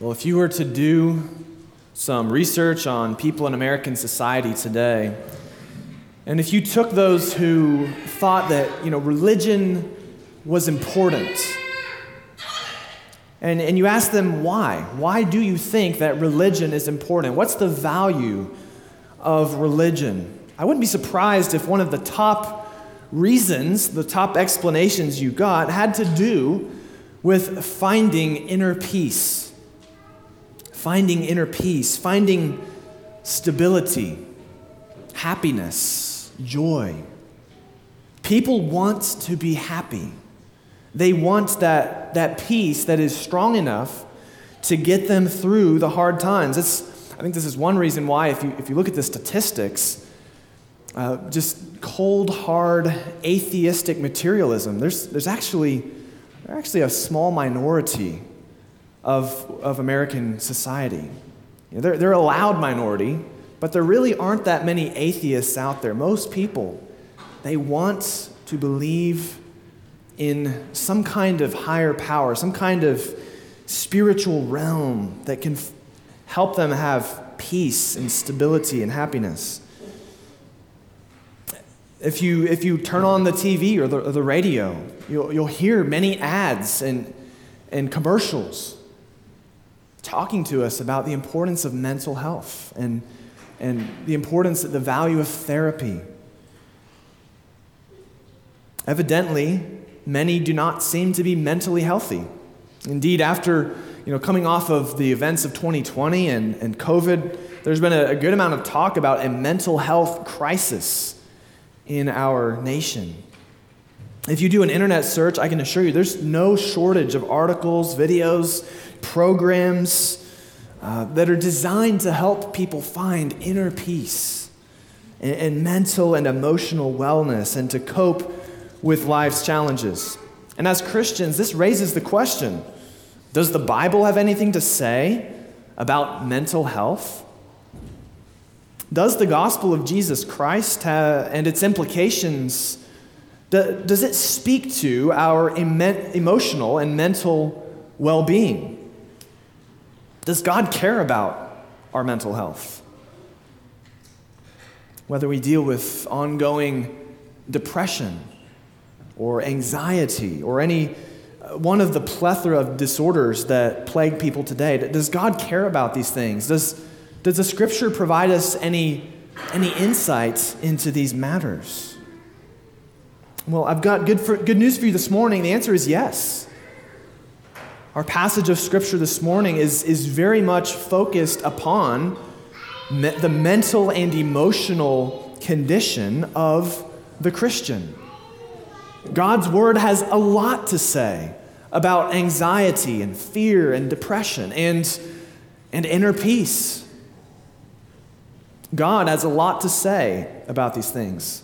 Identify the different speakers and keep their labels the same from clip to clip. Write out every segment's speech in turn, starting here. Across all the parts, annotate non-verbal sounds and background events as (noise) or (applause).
Speaker 1: Well, if you were to do some research on people in American society today, and if you took those who thought that, you know, religion was important, and, and you asked them why, why do you think that religion is important? What's the value of religion? I wouldn't be surprised if one of the top reasons, the top explanations you got, had to do with finding inner peace finding inner peace, finding stability, happiness, joy. People want to be happy. They want that, that peace that is strong enough to get them through the hard times. It's, I think this is one reason why, if you, if you look at the statistics, uh, just cold, hard, atheistic materialism, there's, there's actually, there's actually a small minority of, of American society. You know, they're, they're a loud minority, but there really aren't that many atheists out there. Most people, they want to believe in some kind of higher power, some kind of spiritual realm that can f- help them have peace and stability and happiness. If you, if you turn on the TV or the, or the radio, you'll, you'll hear many ads and, and commercials talking to us about the importance of mental health and, and the importance, of the value of therapy. Evidently, many do not seem to be mentally healthy. Indeed, after you know, coming off of the events of 2020 and, and COVID, there's been a, a good amount of talk about a mental health crisis in our nation. If you do an internet search, I can assure you there's no shortage of articles, videos, programs uh, that are designed to help people find inner peace and, and mental and emotional wellness and to cope with life's challenges. And as Christians, this raises the question Does the Bible have anything to say about mental health? Does the gospel of Jesus Christ have, and its implications, does it speak to our emotional and mental well being? Does God care about our mental health? Whether we deal with ongoing depression or anxiety or any uh, one of the plethora of disorders that plague people today, does God care about these things? Does, does the scripture provide us any, any insight into these matters? Well, I've got good, for, good news for you this morning. The answer is yes. Our passage of Scripture this morning is, is very much focused upon me, the mental and emotional condition of the Christian. God's Word has a lot to say about anxiety and fear and depression and, and inner peace. God has a lot to say about these things.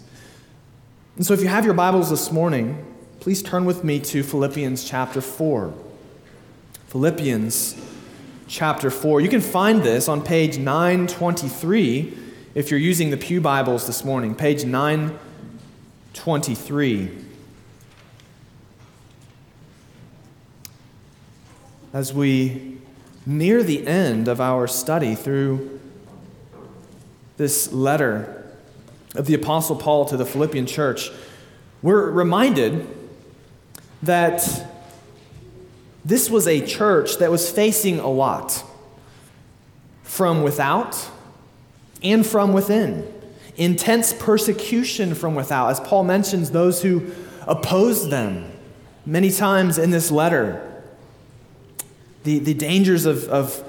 Speaker 1: And so, if you have your Bibles this morning, please turn with me to Philippians chapter 4. Philippians chapter 4. You can find this on page 923 if you're using the Pew Bibles this morning, page 923. As we near the end of our study through this letter of the Apostle Paul to the Philippian church, we're reminded that this was a church that was facing a lot from without and from within. Intense persecution from without, as Paul mentions those who opposed them many times in this letter. The, the dangers of, of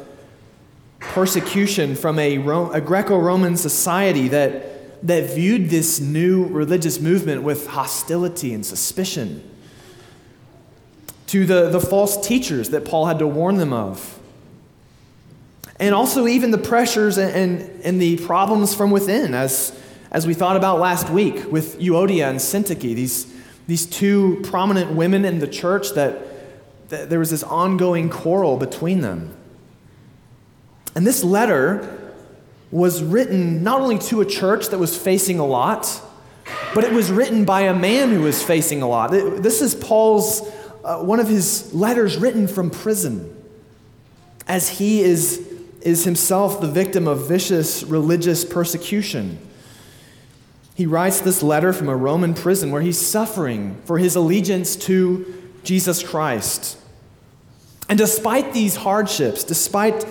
Speaker 1: persecution from a, a Greco Roman society that, that viewed this new religious movement with hostility and suspicion to the, the false teachers that Paul had to warn them of. And also, even the pressures and, and, and the problems from within, as, as we thought about last week with Euodia and Syntyche, these, these two prominent women in the church that, that there was this ongoing quarrel between them. And this letter was written not only to a church that was facing a lot, but it was written by a man who was facing a lot. This is Paul's uh, one of his letters written from prison. as he is, is himself the victim of vicious religious persecution. He writes this letter from a Roman prison where he's suffering for his allegiance to Jesus Christ. And despite these hardships, despite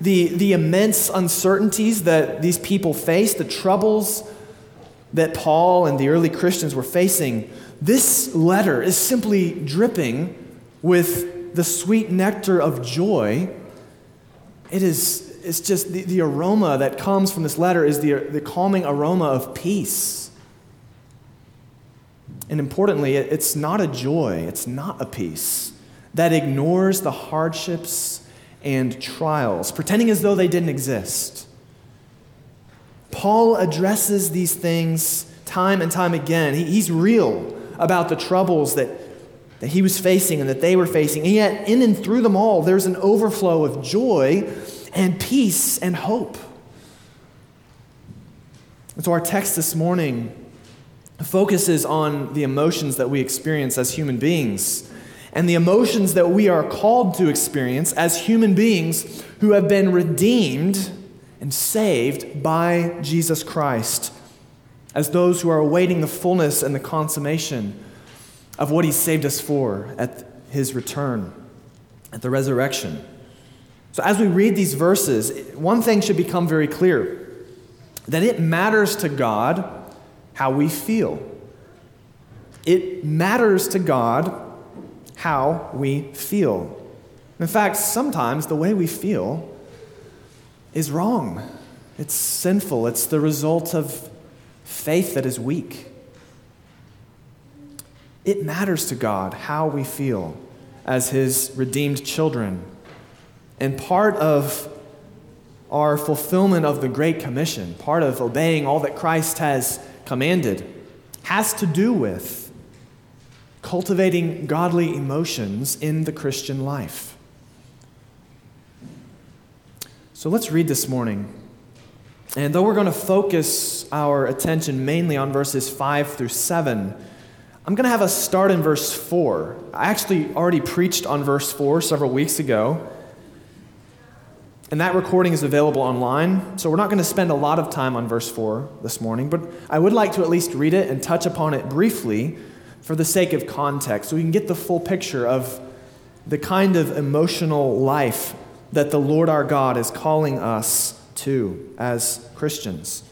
Speaker 1: the, the immense uncertainties that these people face, the troubles that Paul and the early Christians were facing, this letter is simply dripping with the sweet nectar of joy. It is it's just the, the aroma that comes from this letter is the, the calming aroma of peace. And importantly, it, it's not a joy, it's not a peace that ignores the hardships and trials, pretending as though they didn't exist. Paul addresses these things time and time again. He, he's real about the troubles that, that he was facing and that they were facing. And yet, in and through them all, there's an overflow of joy and peace and hope. And so, our text this morning focuses on the emotions that we experience as human beings and the emotions that we are called to experience as human beings who have been redeemed and saved by Jesus Christ, as those who are awaiting the fullness and the consummation of what He saved us for at His return, at the resurrection. So, as we read these verses, one thing should become very clear that it matters to God how we feel. It matters to God how we feel. In fact, sometimes the way we feel is wrong. It's sinful. It's the result of faith that is weak. It matters to God how we feel as His redeemed children. And part of our fulfillment of the Great Commission, part of obeying all that Christ has commanded, has to do with cultivating godly emotions in the Christian life. So let's read this morning. And though we're going to focus our attention mainly on verses 5 through 7, I'm going to have us start in verse 4. I actually already preached on verse 4 several weeks ago. And that recording is available online. So we're not going to spend a lot of time on verse 4 this morning, but I would like to at least read it and touch upon it briefly for the sake of context so we can get the full picture of the kind of emotional life that the Lord our God is calling us to as Christians.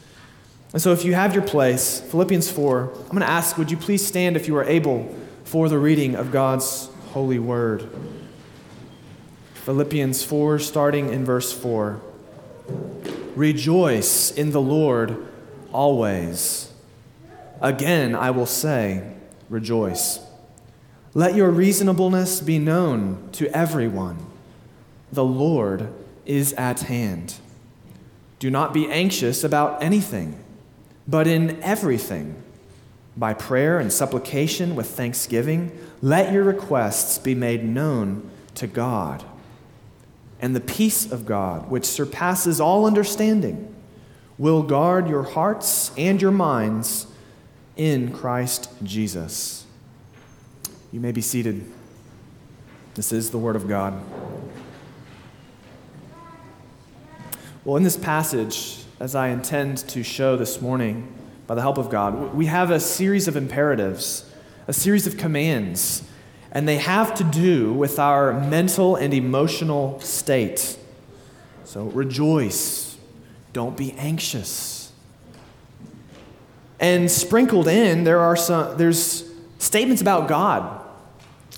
Speaker 1: And so, if you have your place, Philippians 4, I'm going to ask, would you please stand if you are able for the reading of God's holy word? Philippians 4, starting in verse 4. Rejoice in the Lord always. Again, I will say, rejoice. Let your reasonableness be known to everyone. The Lord is at hand. Do not be anxious about anything, but in everything, by prayer and supplication with thanksgiving, let your requests be made known to God. And the peace of God, which surpasses all understanding, will guard your hearts and your minds in Christ Jesus. You may be seated. This is the Word of God. Well, in this passage, as I intend to show this morning by the help of God, we have a series of imperatives, a series of commands, and they have to do with our mental and emotional state. So rejoice, don't be anxious. And sprinkled in, there are some, there's statements about God.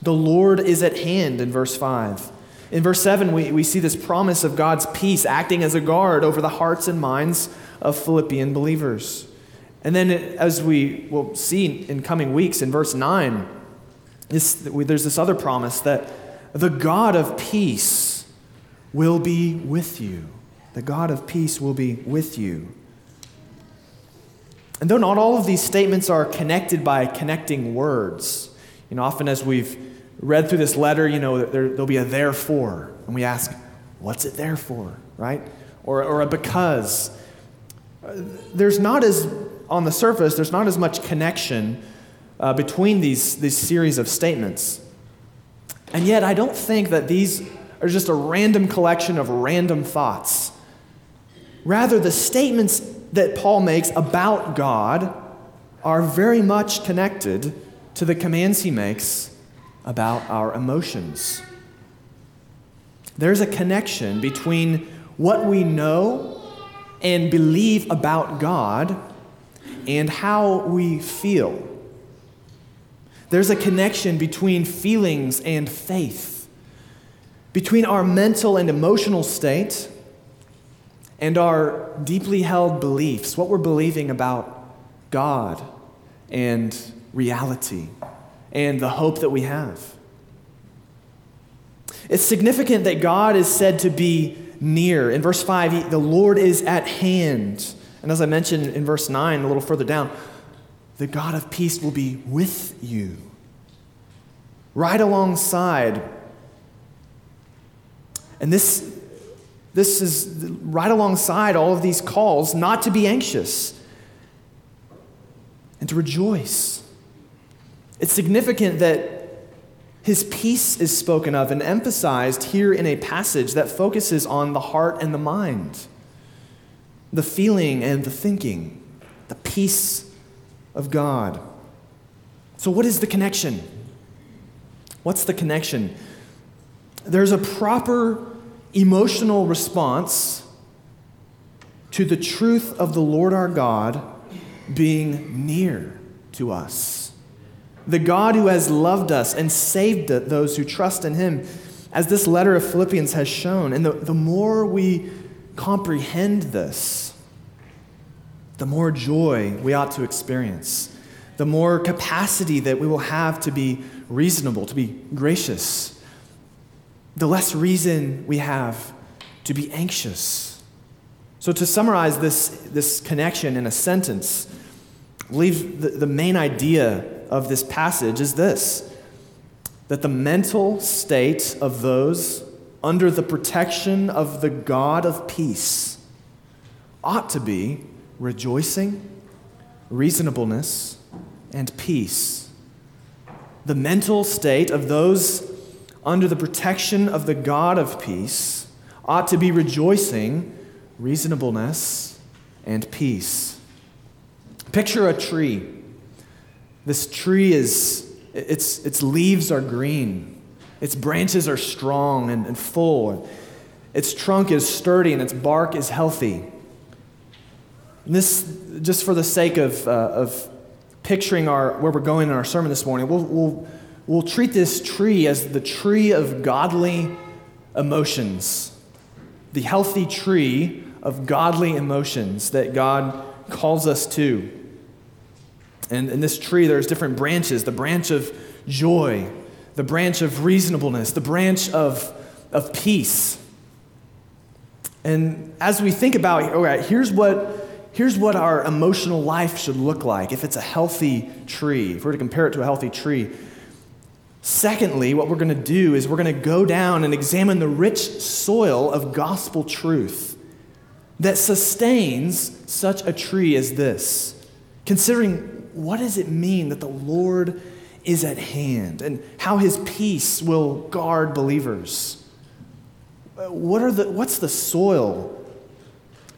Speaker 1: The Lord is at hand in verse 5. In verse 7, we, we see this promise of God's peace acting as a guard over the hearts and minds of Philippian believers. And then, as we will see in coming weeks, in verse 9, this, there's this other promise that the God of peace will be with you. The God of peace will be with you. And though not all of these statements are connected by connecting words, you know, often as we've read through this letter, you know, there, will be a therefore. And we ask, what's it there for, right? Or, or a because. There's not as, on the surface, there's not as much connection uh, between these, these series of statements. And yet, I don't think that these are just a random collection of random thoughts. Rather, the statements that Paul makes about God are very much connected to the commands he makes about our emotions. There's a connection between what we know and believe about God and how we feel. There's a connection between feelings and faith, between our mental and emotional state and our deeply held beliefs, what we're believing about God and reality and the hope that we have. It's significant that God is said to be near. In verse 5, the Lord is at hand. And as I mentioned in verse 9, a little further down, the God of peace will be with you. Right alongside. And this, this is right alongside all of these calls not to be anxious and to rejoice. It's significant that his peace is spoken of and emphasized here in a passage that focuses on the heart and the mind, the feeling and the thinking, the peace of God. So, what is the connection? What's the connection? There's a proper emotional response to the truth of the Lord our God being near to us the God who has loved us and saved those who trust in him, as this letter of Philippians has shown. And the, the more we comprehend this, the more joy we ought to experience, the more capacity that we will have to be reasonable, to be gracious, the less reason we have to be anxious. So, to summarize this, this connection in a sentence, leave the, the main idea of this passage is this that the mental state of those under the protection of the God of peace ought to be rejoicing, reasonableness, and peace. The mental state of those under the protection of the God of peace ought to be rejoicing, reasonableness, and peace. Picture a tree this tree is, its, its leaves are green, its branches are strong and, and full, its trunk is sturdy, and its bark is healthy. And this, just for the sake of, uh, of picturing our, where we're going in our sermon this morning, we'll, we'll, we'll treat this tree as the tree of godly emotions, the healthy tree of godly emotions that God calls us to. And in this tree, there's different branches the branch of joy, the branch of reasonableness, the branch of, of peace. And as we think about, all right, here's what, here's what our emotional life should look like if it's a healthy tree, if we're to compare it to a healthy tree. Secondly, what we're going to do is we're going to go down and examine the rich soil of gospel truth that sustains such a tree as this. Considering what does it mean that the Lord is at hand and how his peace will guard believers? What are the, what's the soil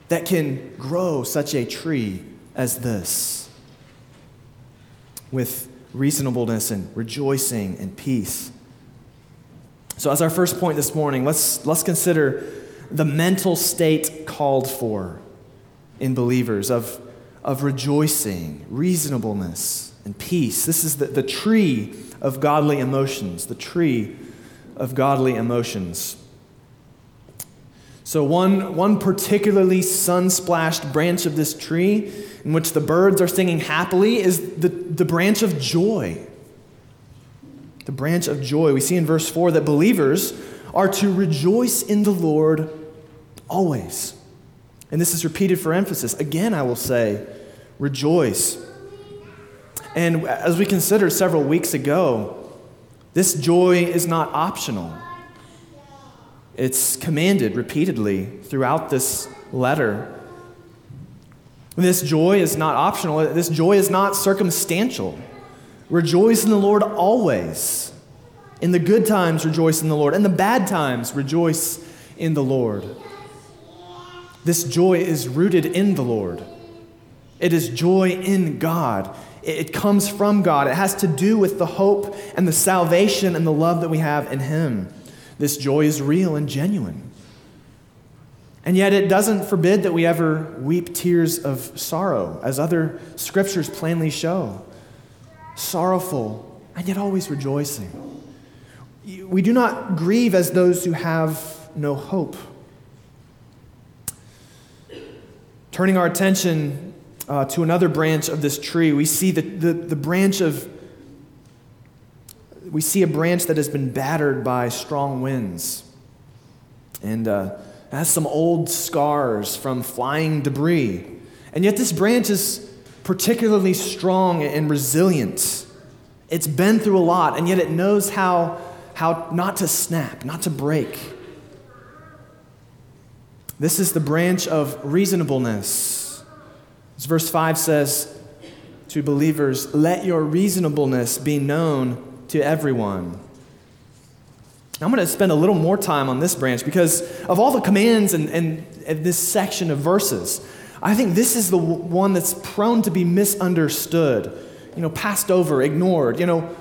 Speaker 1: that can grow such a tree as this? With reasonableness and rejoicing and peace. So, as our first point this morning, let's, let's consider the mental state called for in believers of of rejoicing, reasonableness, and peace. This is the, the tree of godly emotions, the tree of godly emotions. So, one, one particularly sun splashed branch of this tree, in which the birds are singing happily, is the, the branch of joy. The branch of joy. We see in verse 4 that believers are to rejoice in the Lord always. And this is repeated for emphasis. Again, I will say, rejoice. And as we considered several weeks ago, this joy is not optional. It's commanded repeatedly throughout this letter. This joy is not optional, this joy is not circumstantial. Rejoice in the Lord always. In the good times, rejoice in the Lord. In the bad times, rejoice in the Lord. This joy is rooted in the Lord. It is joy in God. It comes from God. It has to do with the hope and the salvation and the love that we have in Him. This joy is real and genuine. And yet, it doesn't forbid that we ever weep tears of sorrow, as other scriptures plainly show. Sorrowful, and yet always rejoicing. We do not grieve as those who have no hope. Turning our attention uh, to another branch of this tree, we see the, the, the branch of, we see a branch that has been battered by strong winds. And uh, has some old scars from flying debris. And yet, this branch is particularly strong and resilient. It's been through a lot, and yet it knows how, how not to snap, not to break. This is the branch of reasonableness. As verse 5 says to believers, let your reasonableness be known to everyone. I'm going to spend a little more time on this branch because of all the commands and, and, and this section of verses, I think this is the one that's prone to be misunderstood, you know, passed over, ignored. You know,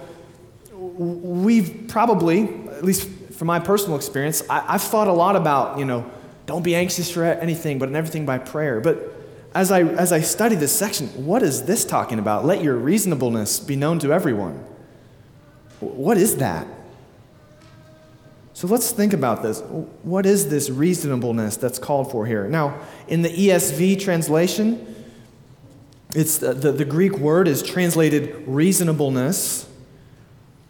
Speaker 1: we've probably, at least from my personal experience, I, have thought a lot about, you know, don't be anxious for anything, but in everything by prayer. But as I, as I study this section, what is this talking about? Let your reasonableness be known to everyone. What is that? So let's think about this. What is this reasonableness that's called for here? Now, in the ESV translation, it's the, the, the Greek word is translated reasonableness.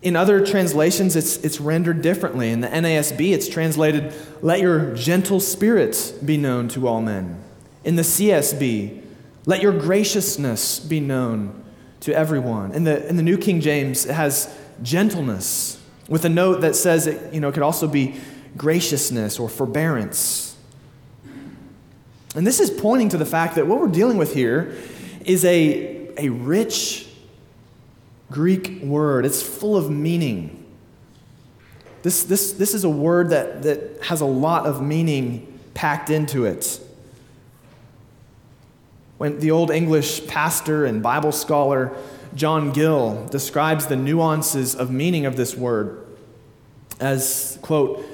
Speaker 1: In other translations, it's, it's rendered differently. In the NASB, it's translated, let your gentle spirit be known to all men. In the CSB, let your graciousness be known to everyone. In the, in the New King James, it has gentleness with a note that says it, you know, could also be graciousness or forbearance. And this is pointing to the fact that what we're dealing with here is a, a rich Greek word. It's full of meaning. This, this, this is a word that, that has a lot of meaning packed into it. When the old English pastor and Bible scholar John Gill describes the nuances of meaning of this word as, quote,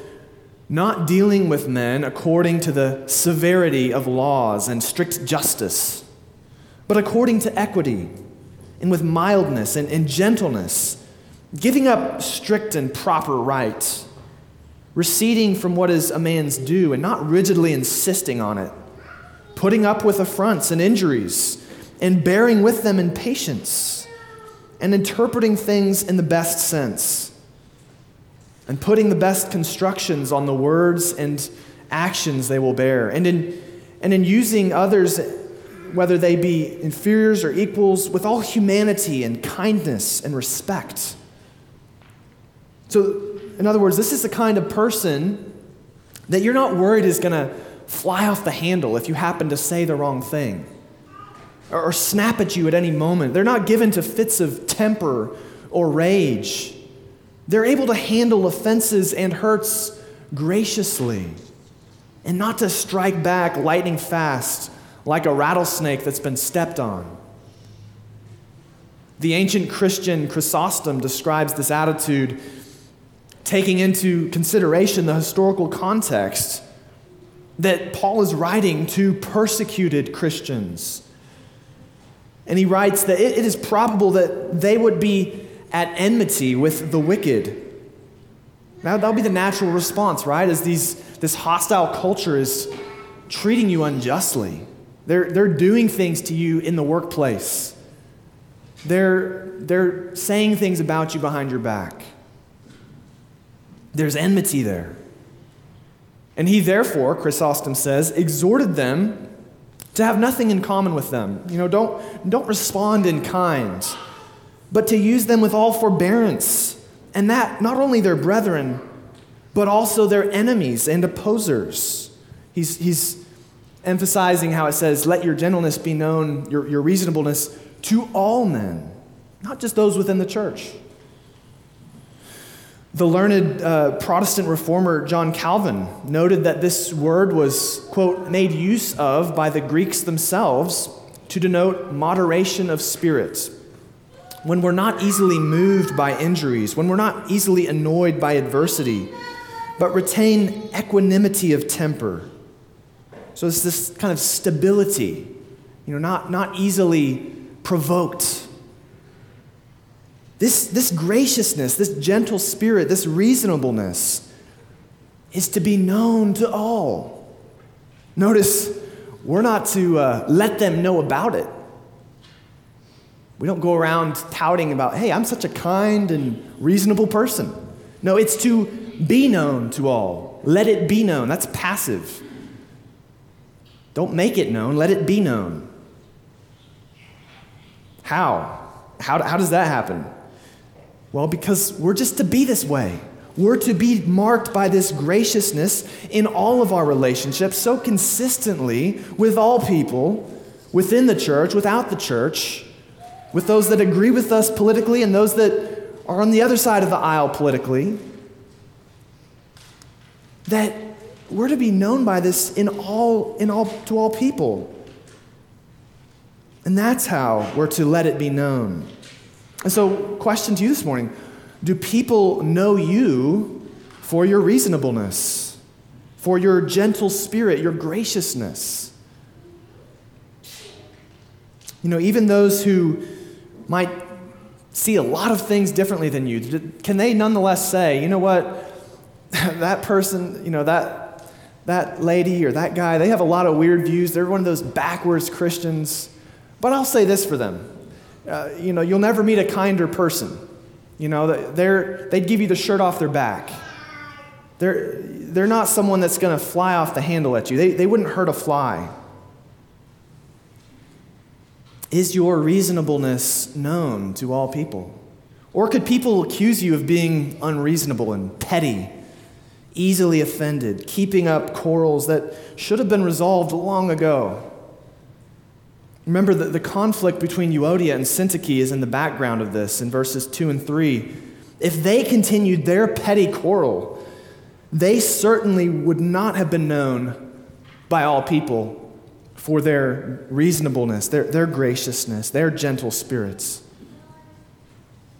Speaker 1: not dealing with men according to the severity of laws and strict justice, but according to equity and with mildness and, and gentleness, giving up strict and proper rights, receding from what is a man's due and not rigidly insisting on it putting up with affronts and injuries, and bearing with them in patience, and interpreting things in the best sense, and putting the best constructions on the words and actions they will bear, and in, and in using others, whether they be inferiors or equals, with all humanity and kindness and respect. So, in other words, this is the kind of person that you're not worried is going to fly off the handle if you happen to say the wrong thing or, or snap at you at any moment. They're not given to fits of temper or rage. They're able to handle offenses and hurts graciously and not to strike back lightning fast like a rattlesnake that's been stepped on. The ancient Christian Chrysostom describes this attitude taking into consideration the historical context that Paul is writing to persecuted Christians. And he writes that it, it is probable that they would be at enmity with the wicked. Now, that'll be the natural response, right? As these, this hostile culture is treating you unjustly. They're, they're doing things to you in the workplace. They're, they're saying things about you behind your back. There's enmity there. And he therefore, Chrysostom says, exhorted them to have nothing in common with them. You know, don't, don't respond in kind, but to use them with all forbearance. And that not only their brethren, but also their enemies and opposers. He's, he's emphasizing how it says, Let your gentleness be known, your, your reasonableness to all men, not just those within the church. The learned uh, Protestant reformer John Calvin noted that this word was, quote, made use of by the Greeks themselves to denote moderation of spirit. When we're not easily moved by injuries, when we're not easily annoyed by adversity, but retain equanimity of temper. So it's this kind of stability, you know, not, not easily provoked. This, this graciousness, this gentle spirit, this reasonableness is to be known to all. Notice, we're not to uh, let them know about it. We don't go around touting about, hey, I'm such a kind and reasonable person. No, it's to be known to all. Let it be known. That's passive. Don't make it known, let it be known. How? How, how does that happen? Well, because we're just to be this way. We're to be marked by this graciousness in all of our relationships so consistently with all people, within the church, without the church, with those that agree with us politically and those that are on the other side of the aisle politically that we're to be known by this in all, in all, to all people. And that's how we're to let it be known. And so, question to you this morning Do people know you for your reasonableness, for your gentle spirit, your graciousness? You know, even those who might see a lot of things differently than you, can they nonetheless say, you know what? (laughs) that person, you know, that, that lady or that guy, they have a lot of weird views. They're one of those backwards Christians. But I'll say this for them. Uh, you know, you'll never meet a kinder person. You know, they're, they'd give you the shirt off their back. They're, they're not someone that's going to fly off the handle at you. They, they wouldn't hurt a fly. Is your reasonableness known to all people? Or could people accuse you of being unreasonable and petty easily offended, keeping up quarrels that should have been resolved long ago. Remember that the conflict between Euodia and Syntyche is in the background of this in verses 2 and 3. If they continued their petty quarrel, they certainly would not have been known by all people for their reasonableness, their, their graciousness, their gentle spirits.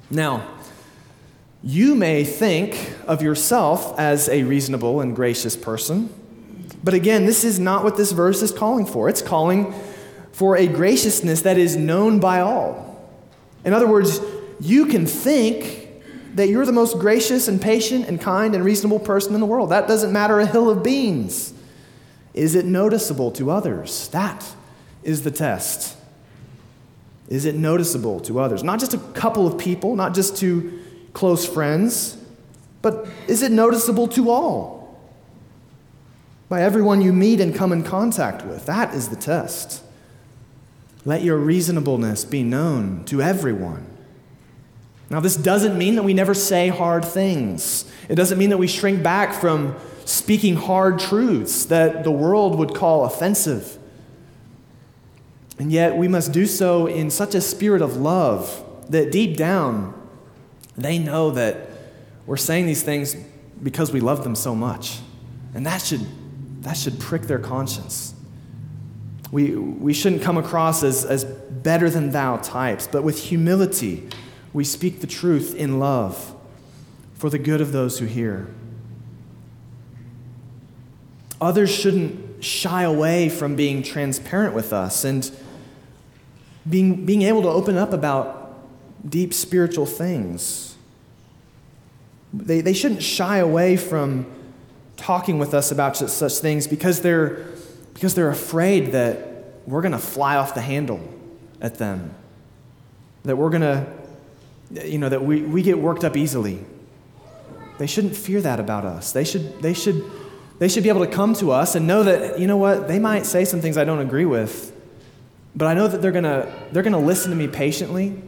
Speaker 1: Now, you may think of yourself as a reasonable and gracious person. But again, this is not what this verse is calling for. It's calling for a graciousness that is known by all. In other words, you can think that you're the most gracious and patient and kind and reasonable person in the world. That doesn't matter a hill of beans. Is it noticeable to others? That is the test. Is it noticeable to others? Not just a couple of people, not just to close friends, but is it noticeable to all? By everyone you meet and come in contact with. That is the test. Let your reasonableness be known to everyone. Now, this doesn't mean that we never say hard things. It doesn't mean that we shrink back from speaking hard truths that the world would call offensive. And yet, we must do so in such a spirit of love that deep down, they know that we're saying these things because we love them so much. And that should, that should prick their conscience. We, we shouldn't come across as, as better than thou types, but with humility, we speak the truth in love for the good of those who hear. Others shouldn't shy away from being transparent with us and being, being able to open up about deep spiritual things. They, they shouldn't shy away from talking with us about such, such things because they're, because they're afraid that we're going to fly off the handle at them, that we're going to, you know, that we, we get worked up easily. They shouldn't fear that about us. They should, they, should, they should be able to come to us and know that, you know what, they might say some things I don't agree with, but I know that they're going to, they're going to listen to me patiently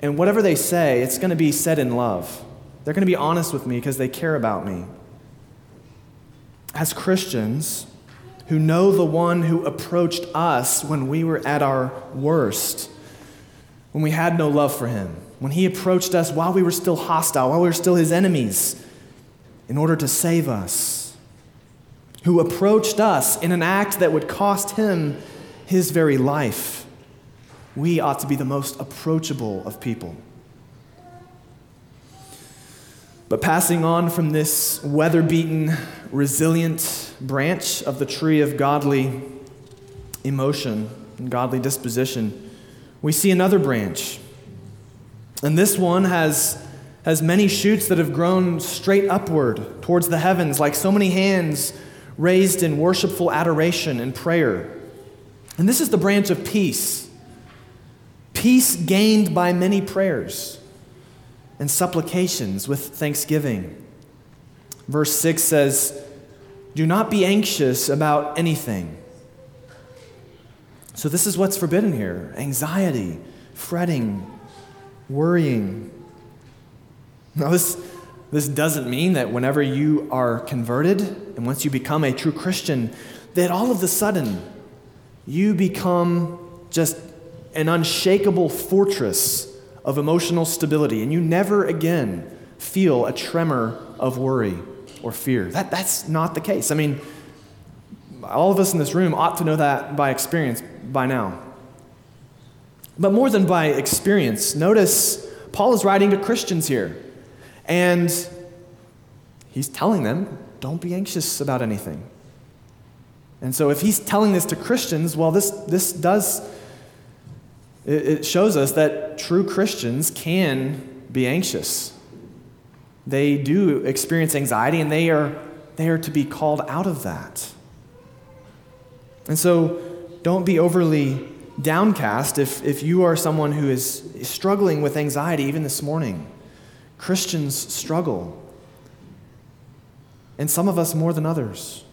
Speaker 1: and whatever they say, it's going to be said in love. They're going to be honest with me because they care about me. As Christians who know the one who approached us when we were at our worst, when we had no love for him, when he approached us while we were still hostile, while we were still his enemies, in order to save us, who approached us in an act that would cost him his very life. We ought to be the most approachable of people. But passing on from this weather beaten, resilient branch of the tree of godly emotion and godly disposition, we see another branch. And this one has, has many shoots that have grown straight upward towards the heavens, like so many hands raised in worshipful adoration and prayer. And this is the branch of peace. Peace gained by many prayers and supplications with thanksgiving. Verse 6 says, Do not be anxious about anything. So, this is what's forbidden here anxiety, fretting, worrying. Now, this, this doesn't mean that whenever you are converted and once you become a true Christian, that all of a sudden you become just an unshakable fortress of emotional stability, and you never again feel a tremor of worry or fear. That, that's not the case. I mean, all of us in this room ought to know that by experience by now. But more than by experience, notice Paul is writing to Christians here, and he's telling them, don't be anxious about anything. And so, if he's telling this to Christians, well, this, this does it shows us that true Christians can be anxious. They do experience anxiety, and they are, they are to be called out of that. And so, don't be overly downcast if, if you are someone who is struggling with anxiety, even this morning. Christians struggle, and some of us more than others.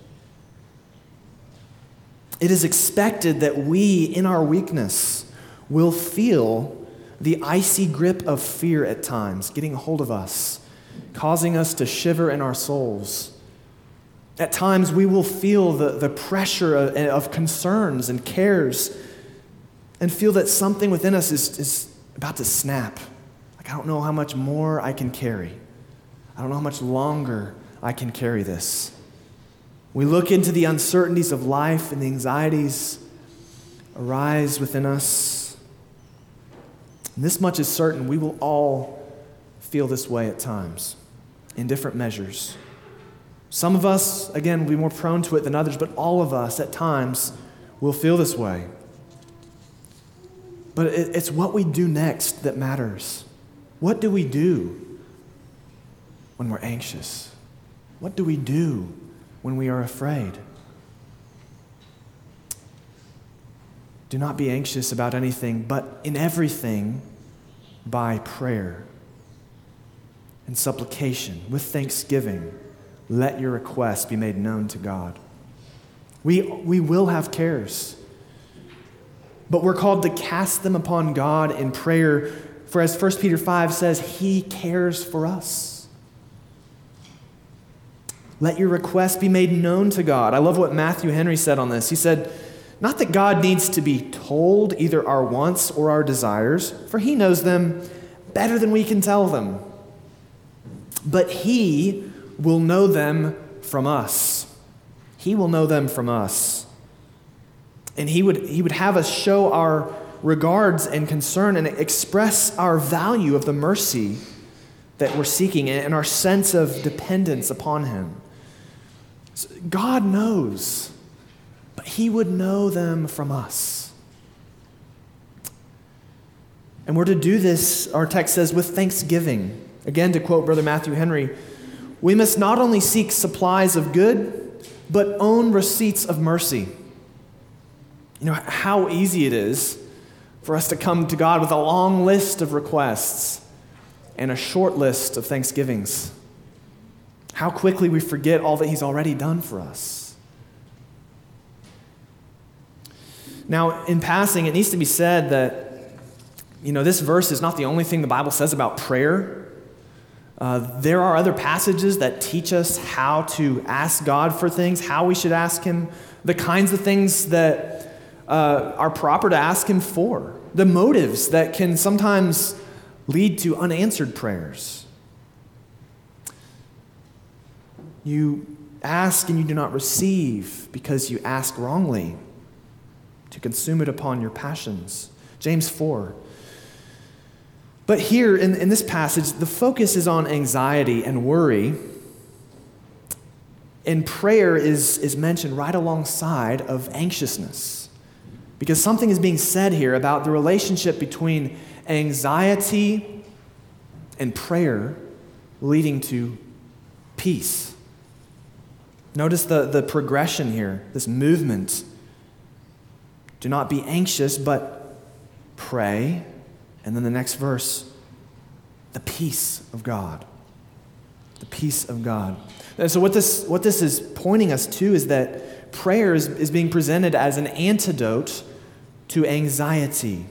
Speaker 1: It is expected that we, in our weakness, will feel the icy grip of fear at times getting hold of us, causing us to shiver in our souls. At times, we will feel the, the pressure of, of concerns and cares and feel that something within us is, is about to snap. Like, I don't know how much more I can carry. I don't know how much longer I can carry this. We look into the uncertainties of life and the anxieties arise within us and this much is certain we will all feel this way at times in different measures. Some of us, again, will be more prone to it than others, but all of us at times will feel this way. But it's what we do next that matters. What do we do when we're anxious? What do we do when we are afraid? Do not be anxious about anything, but in everything, by prayer and supplication, with thanksgiving, let your requests be made known to God. We, we will have cares, but we're called to cast them upon God in prayer. For as 1 Peter 5 says, He cares for us. Let your requests be made known to God. I love what Matthew Henry said on this. He said, not that God needs to be told either our wants or our desires, for He knows them better than we can tell them. But He will know them from us. He will know them from us. And He would, he would have us show our regards and concern and express our value of the mercy that we're seeking and our sense of dependence upon Him. God knows but he would know them from us. And we're to do this, our text says, with thanksgiving. Again, to quote Brother Matthew Henry, we must not only seek supplies of good, but own receipts of mercy. You know, how easy it is for us to come to God with a long list of requests and a short list of thanksgivings. How quickly we forget all that He's already done for us. Now, in passing, it needs to be said that, you know, this verse is not the only thing the Bible says about prayer. Uh, there are other passages that teach us how to ask God for things, how we should ask Him, the kinds of things that uh, are proper to ask Him for, the motives that can sometimes lead to unanswered prayers. You ask and you do not receive because you ask wrongly to consume it upon your passions. James 4. But here in, in this passage, the focus is on anxiety and worry. And prayer is, is mentioned right alongside of anxiousness. Because something is being said here about the relationship between anxiety and prayer leading to peace. Notice the, the progression here, this movement. Do not be anxious, but pray. And then the next verse, the peace of God. The peace of God. And so, what this, what this is pointing us to is that prayer is, is being presented as an antidote to anxiety.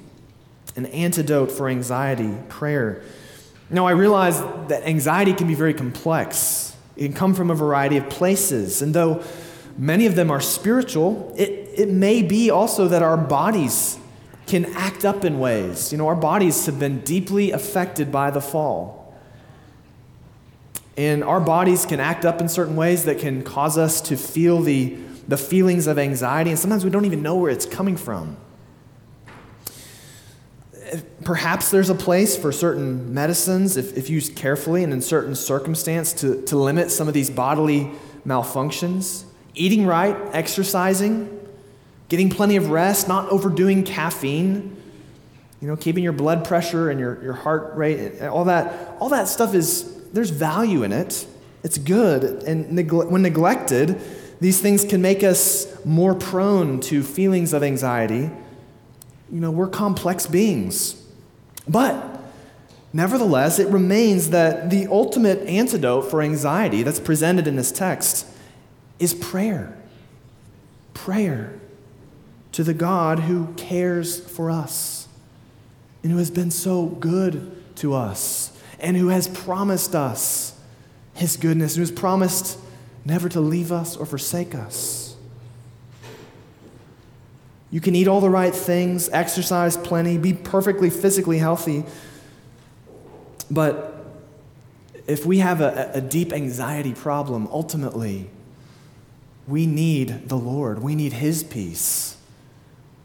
Speaker 1: An antidote for anxiety, prayer. Now, I realize that anxiety can be very complex. It can come from a variety of places. And though many of them are spiritual, it, it may be also that our bodies can act up in ways. You know, our bodies have been deeply affected by the fall. And our bodies can act up in certain ways that can cause us to feel the, the feelings of anxiety, and sometimes we don't even know where it's coming from. Perhaps there's a place for certain medicines, if, if used carefully and in certain circumstance, to, to limit some of these bodily malfunctions. Eating right, exercising, getting plenty of rest, not overdoing caffeine, you know, keeping your blood pressure and your, your heart rate, all that, all that stuff is there's value in it. It's good. And negle- when neglected, these things can make us more prone to feelings of anxiety. You know, we're complex beings. But nevertheless, it remains that the ultimate antidote for anxiety that's presented in this text is prayer. Prayer to the God who cares for us and who has been so good to us and who has promised us his goodness, who has promised never to leave us or forsake us. You can eat all the right things, exercise plenty, be perfectly physically healthy, but if we have a, a deep anxiety problem, ultimately, we need the Lord. We need His peace.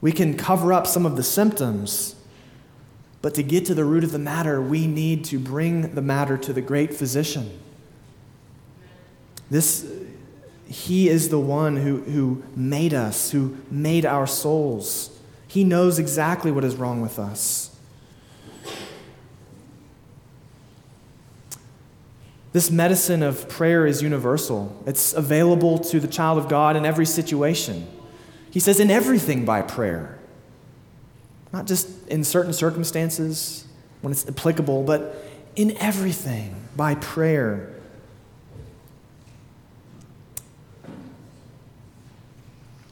Speaker 1: We can cover up some of the symptoms but to get to the root of the matter, we need to bring the matter to the great physician. This, he is the one who, who made us, who made our souls. He knows exactly what is wrong with us. This medicine of prayer is universal. It's available to the child of God in every situation. He says, in everything by prayer. Not just in certain circumstances when it's applicable, but in everything by prayer.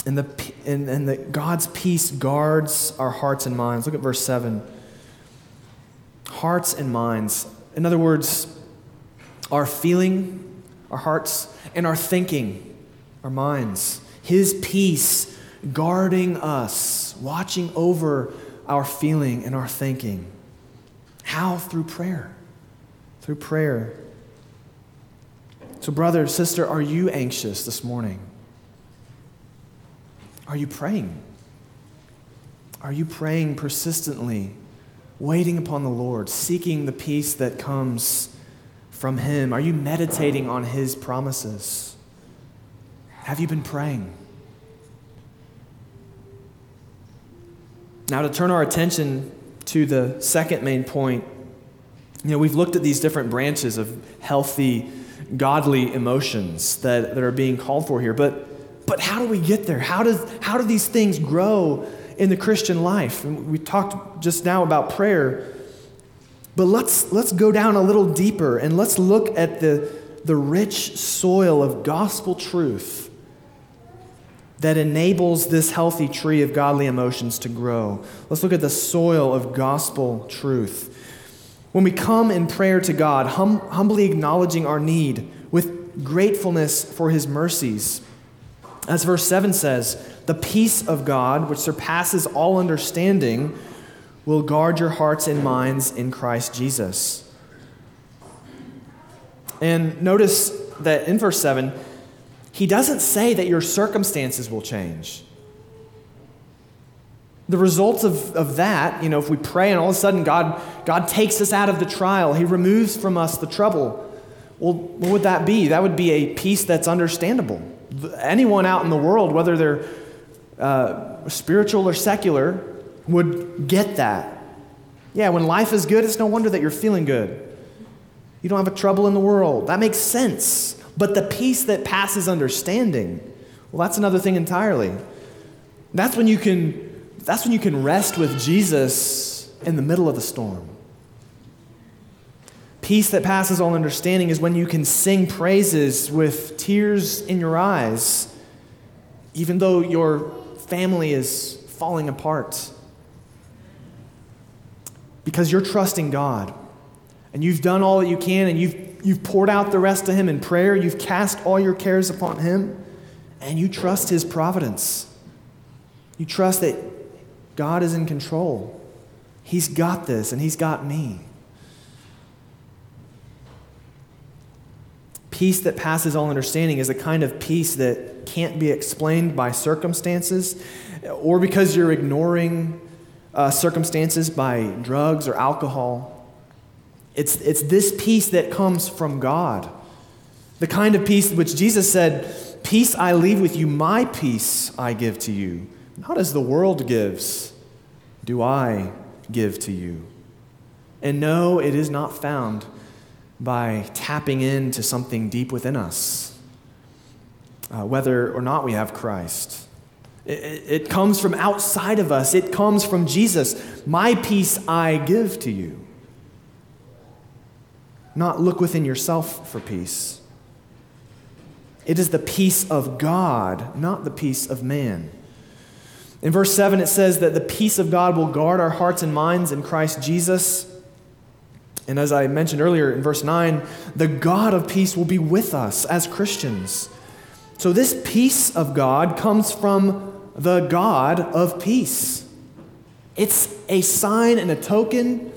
Speaker 1: And, the, and, and God's peace guards our hearts and minds. Look at verse 7. Hearts and minds. In other words, our feeling, our hearts, and our thinking, our minds. His peace guarding us, watching over our feeling and our thinking. How? Through prayer. Through prayer. So, brother, sister, are you anxious this morning? Are you praying? Are you praying persistently, waiting upon the Lord, seeking the peace that comes from Him? Are you meditating on His promises? Have you been praying? Now, to turn our attention to the second main point, you know, we've looked at these different branches of healthy, godly emotions that, that are being called for here. But, but how do we get there? How, does, how do these things grow in the Christian life? And we talked just now about prayer. But let's, let's go down a little deeper and let's look at the, the rich soil of gospel truth that enables this healthy tree of godly emotions to grow. Let's look at the soil of gospel truth. When we come in prayer to God, hum- humbly acknowledging our need with gratefulness for his mercies, as verse 7 says, the peace of God, which surpasses all understanding, will guard your hearts and minds in Christ Jesus. And notice that in verse 7, he doesn't say that your circumstances will change. The results of, of that, you know, if we pray and all of a sudden God, God takes us out of the trial, He removes from us the trouble, well, what would that be? That would be a peace that's understandable. Anyone out in the world, whether they're uh, spiritual or secular, would get that. Yeah, when life is good, it's no wonder that you're feeling good. You don't have a trouble in the world. That makes sense. But the peace that passes understanding, well, that's another thing entirely. That's when you can that's when you can rest with Jesus in the middle of the storm. Peace that passes all understanding is when you can sing praises with tears in your eyes, even though your family is falling apart. Because you're trusting God and you've done all that you can and you've, you've poured out the rest to Him in prayer, you've cast all your cares upon Him, and you trust His providence. You trust that God is in control. He's got this, and He's got me. Peace that passes all understanding is a kind of peace that can't be explained by circumstances or because you're ignoring uh, circumstances by drugs or alcohol. It's, it's this peace that comes from God. The kind of peace which Jesus said, Peace I leave with you, my peace I give to you. Not as the world gives, do I give to you. And no, it is not found by tapping into something deep within us, uh, whether or not we have Christ. It, it comes from outside of us, it comes from Jesus. My peace I give to you. Not look within yourself for peace. It is the peace of God, not the peace of man. In verse 7, it says that the peace of God will guard our hearts and minds in Christ Jesus. And as I mentioned earlier in verse 9, the God of peace will be with us as Christians. So, this peace of God comes from the God of peace. It's a sign and a token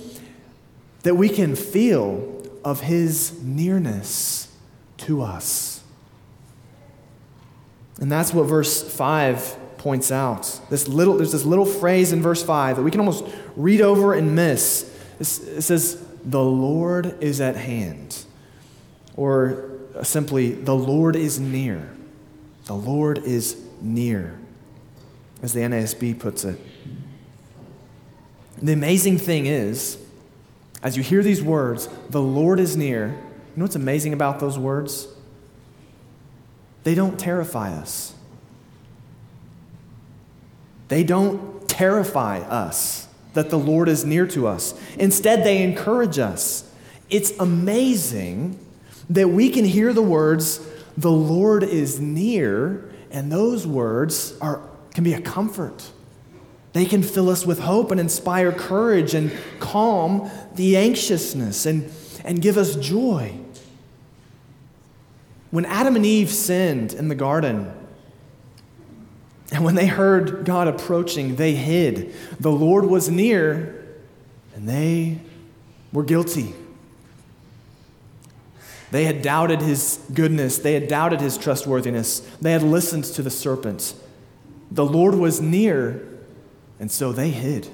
Speaker 1: that we can feel of his nearness to us. And that's what verse 5 points out. This little, there's this little phrase in verse 5 that we can almost read over and miss. It says, The Lord is at hand. Or simply, The Lord is near. The Lord is near, as the NASB puts it. The amazing thing is, as you hear these words, the Lord is near, you know what's amazing about those words? They don't terrify us. They don't terrify us that the Lord is near to us. Instead, they encourage us. It's amazing that we can hear the words, the Lord is near, and those words are, can be a comfort. They can fill us with hope and inspire courage and calm the anxiousness and, and give us joy. When Adam and Eve sinned in the garden, and when they heard God approaching, they hid. The Lord was near, and they were guilty. They had doubted his goodness, they had doubted his trustworthiness, they had listened to the serpent. The Lord was near, and so they hid.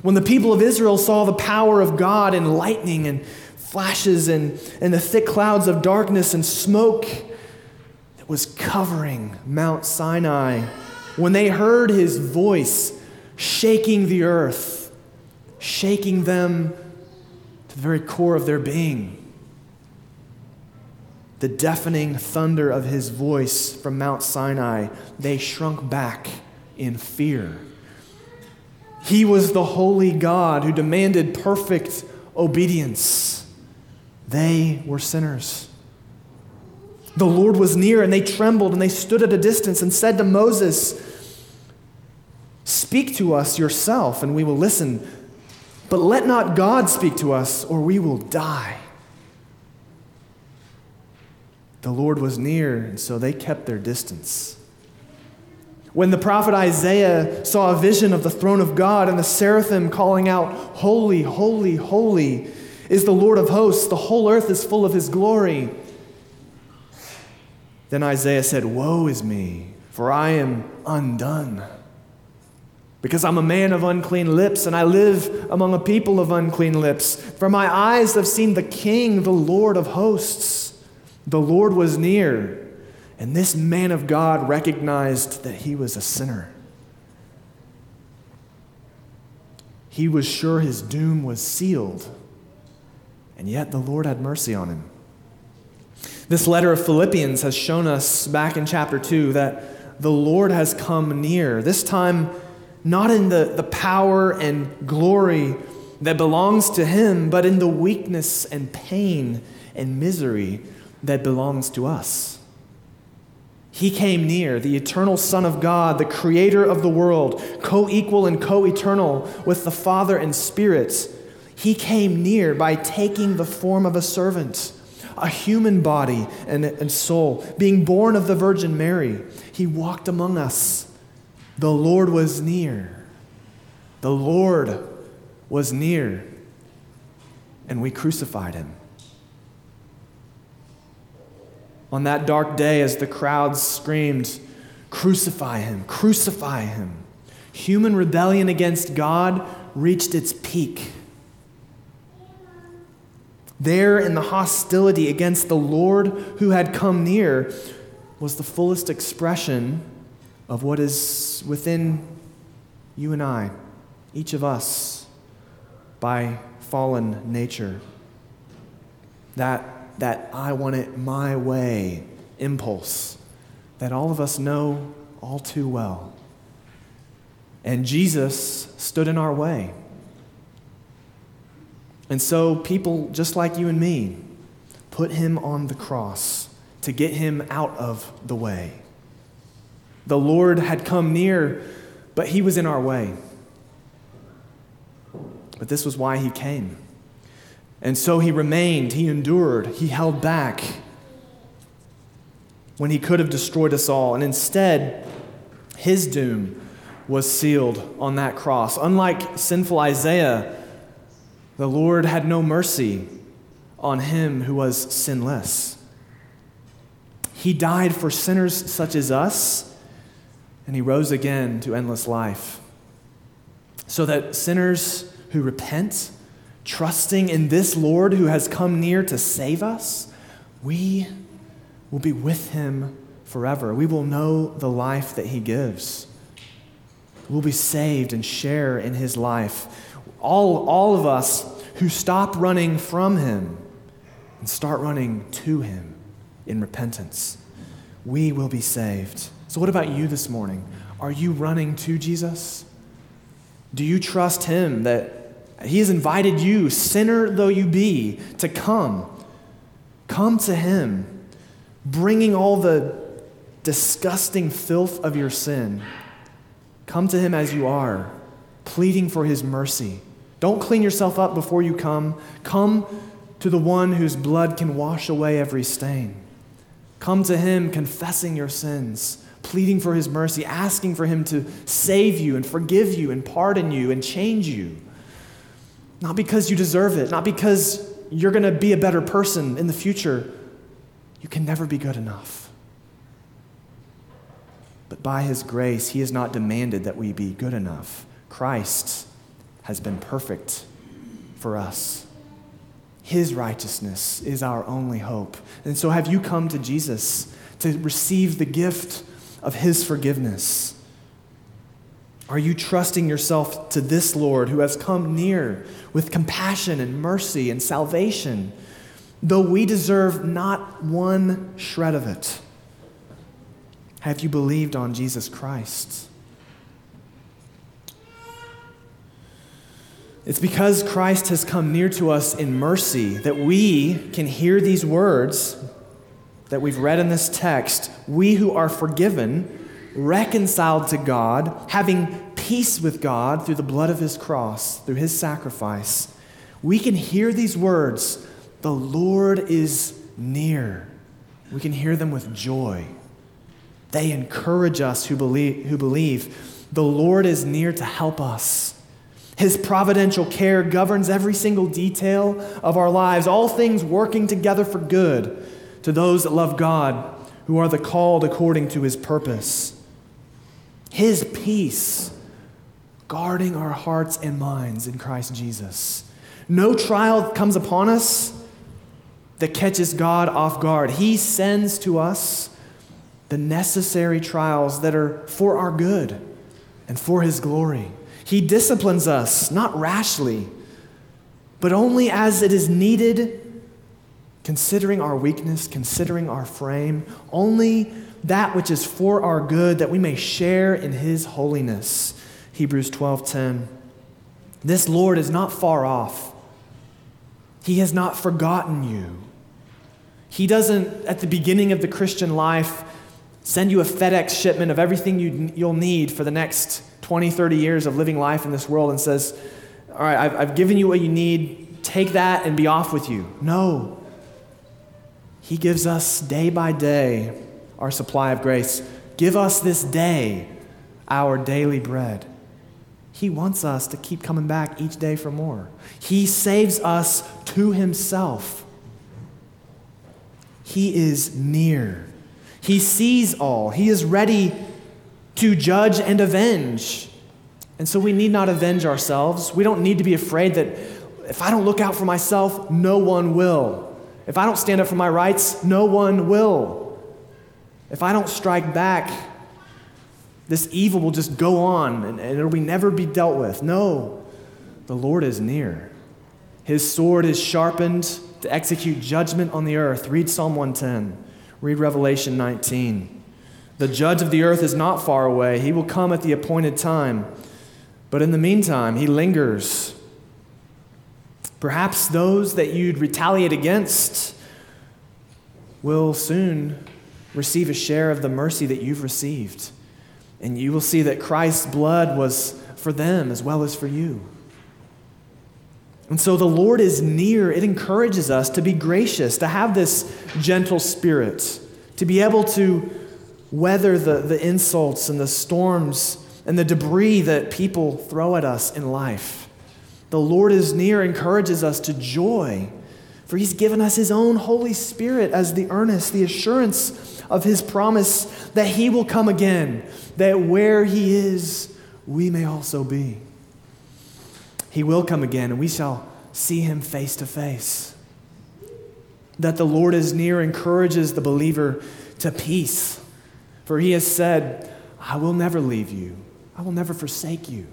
Speaker 1: When the people of Israel saw the power of God in lightning and flashes and, and the thick clouds of darkness and smoke, that was covering Mount Sinai when they heard his voice shaking the earth, shaking them to the very core of their being. The deafening thunder of his voice from Mount Sinai, they shrunk back in fear. He was the holy God who demanded perfect obedience. They were sinners. The Lord was near, and they trembled, and they stood at a distance and said to Moses, Speak to us yourself, and we will listen. But let not God speak to us, or we will die. The Lord was near, and so they kept their distance. When the prophet Isaiah saw a vision of the throne of God and the seraphim calling out, Holy, holy, holy is the Lord of hosts, the whole earth is full of his glory. Then Isaiah said, Woe is me, for I am undone. Because I'm a man of unclean lips, and I live among a people of unclean lips. For my eyes have seen the King, the Lord of hosts. The Lord was near and this man of God recognized that he was a sinner. He was sure his doom was sealed, and yet the Lord had mercy on him. This letter of Philippians has shown us back in chapter 2 that the Lord has come near, this time not in the, the power and glory that belongs to him, but in the weakness and pain and misery that belongs to us. He came near, the eternal Son of God, the creator of the world, co equal and co eternal with the Father and Spirit. He came near by taking the form of a servant, a human body and, and soul, being born of the Virgin Mary. He walked among us. The Lord was near. The Lord was near. And we crucified him. On that dark day as the crowds screamed, Crucify him, crucify him. Human rebellion against God reached its peak. There, in the hostility against the Lord who had come near, was the fullest expression of what is within you and I, each of us, by fallen nature. That that I want it my way impulse that all of us know all too well. And Jesus stood in our way. And so people just like you and me put him on the cross to get him out of the way. The Lord had come near, but he was in our way. But this was why he came. And so he remained, he endured, he held back when he could have destroyed us all. And instead, his doom was sealed on that cross. Unlike sinful Isaiah, the Lord had no mercy on him who was sinless. He died for sinners such as us, and he rose again to endless life. So that sinners who repent, trusting in this Lord who has come near to save us, we will be with him forever. We will know the life that he gives. We'll be saved and share in his life. All, all of us who stop running from him and start running to him in repentance, we will be saved. So, what about you this morning? Are you running to Jesus? Do you trust him that he has invited you, sinner though you be, to come. Come to Him, bringing all the disgusting filth of your sin. Come to Him as you are, pleading for His mercy. Don't clean yourself up before you come. Come to the one whose blood can wash away every stain. Come to Him confessing your sins, pleading for His mercy, asking for Him to save you and forgive you and pardon you and change you. Not because you deserve it, not because you're going to be a better person in the future. You can never be good enough. But by His grace, He has not demanded that we be good enough. Christ has been perfect for us. His righteousness is our only hope. And so, have you come to Jesus to receive the gift of His forgiveness? Are you trusting yourself to this Lord who has come near with compassion and mercy and salvation, though we deserve not one shred of it? Have you believed on Jesus Christ? It's because Christ has come near to us in mercy that we can hear these words that we've read in this text. We who are forgiven reconciled to God, having peace with God through the blood of his cross, through his sacrifice, we can hear these words the Lord is near. We can hear them with joy. They encourage us who believe, who believe. The Lord is near to help us. His providential care governs every single detail of our lives, all things working together for good to those that love God, who are the called according to his purpose. His peace guarding our hearts and minds in Christ Jesus. No trial comes upon us that catches God off guard. He sends to us the necessary trials that are for our good and for his glory. He disciplines us, not rashly, but only as it is needed, considering our weakness, considering our frame, only that which is for our good, that we may share in his holiness. Hebrews 12:10. This Lord is not far off. He has not forgotten you. He doesn't, at the beginning of the Christian life, send you a FedEx shipment of everything you, you'll need for the next 20, 30 years of living life in this world and says, All right, I've, I've given you what you need. Take that and be off with you. No. He gives us day by day our supply of grace. Give us this day our daily bread. He wants us to keep coming back each day for more. He saves us to Himself. He is near. He sees all. He is ready to judge and avenge. And so we need not avenge ourselves. We don't need to be afraid that if I don't look out for myself, no one will. If I don't stand up for my rights, no one will. If I don't strike back, this evil will just go on and, and it'll be never be dealt with. No, the Lord is near. His sword is sharpened to execute judgment on the earth. Read Psalm 110. Read Revelation 19. The judge of the earth is not far away. He will come at the appointed time. But in the meantime, he lingers. Perhaps those that you'd retaliate against will soon receive a share of the mercy that you've received. And you will see that Christ's blood was for them as well as for you. And so the Lord is near. It encourages us to be gracious, to have this gentle spirit, to be able to weather the, the insults and the storms and the debris that people throw at us in life. The Lord is near encourages us to joy, for He's given us His own Holy Spirit as the earnest, the assurance of His promise that He will come again, that where He is, we may also be. He will come again, and we shall see Him face to face. That the Lord is near encourages the believer to peace, for He has said, I will never leave you, I will never forsake you.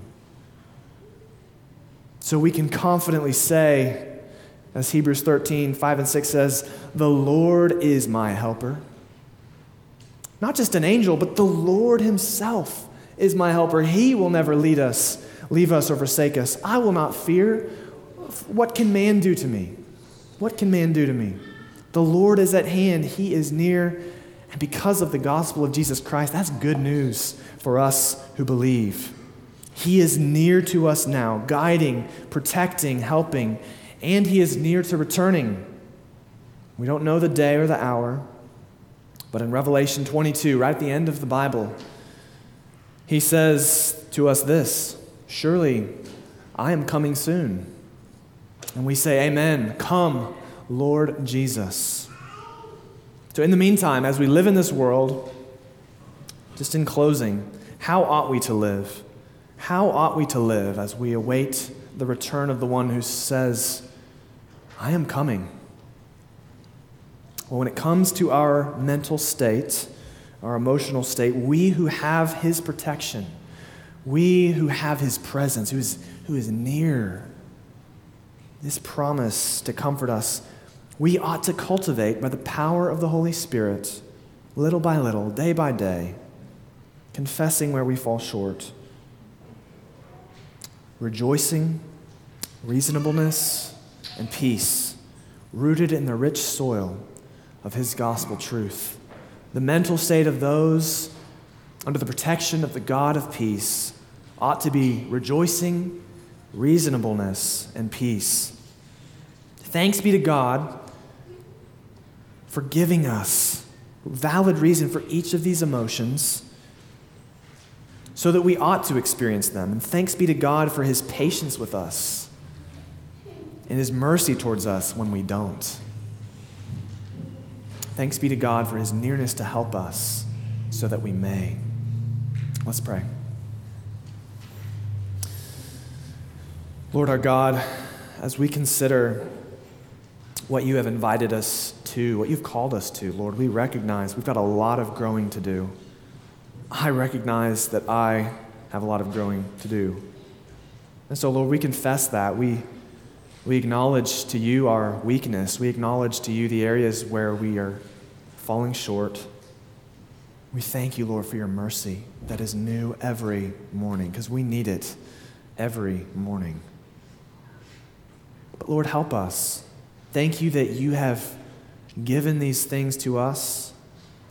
Speaker 1: So we can confidently say, as Hebrews 13, 5 and 6 says, The Lord is my helper. Not just an angel, but the Lord Himself is my helper. He will never lead us, leave us, or forsake us. I will not fear. What can man do to me? What can man do to me? The Lord is at hand, He is near. And because of the gospel of Jesus Christ, that's good news for us who believe. He is near to us now, guiding, protecting, helping, and He is near to returning. We don't know the day or the hour, but in Revelation 22, right at the end of the Bible, He says to us this Surely I am coming soon. And we say, Amen. Come, Lord Jesus. So, in the meantime, as we live in this world, just in closing, how ought we to live? How ought we to live as we await the return of the one who says, I am coming? Well, when it comes to our mental state, our emotional state, we who have his protection, we who have his presence, who is, who is near, this promise to comfort us, we ought to cultivate by the power of the Holy Spirit, little by little, day by day, confessing where we fall short rejoicing, reasonableness, and peace, rooted in the rich soil of His gospel truth. The mental state of those under the protection of the God of peace ought to be rejoicing, reasonableness, and peace. Thanks be to God for giving us valid reason for each of these emotions so that we ought to experience them. And thanks be to God for his patience with us and his mercy towards us when we don't. Thanks be to God for his nearness to help us so that we may. Let's pray. Lord our God, as we consider what you have invited us to, what you've called us to, Lord, we recognize we've got a lot of growing to do. I recognize that I have a lot of growing to do. And so, Lord, we confess that. We, we acknowledge to you our weakness. We acknowledge to you the areas where we are falling short. We thank you, Lord, for your mercy that is new every morning because we need it every morning. But Lord, help us. Thank you that you have given these things to us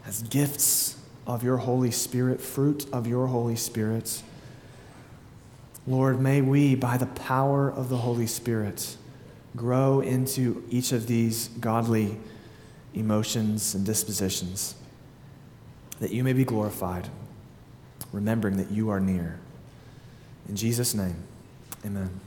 Speaker 1: as gifts of your Holy Spirit, fruit of your Holy Spirit. Lord, may we, by the power of the Holy Spirit, grow into each of these godly emotions and dispositions, that you may be glorified, remembering that you are near. In Jesus' name, amen.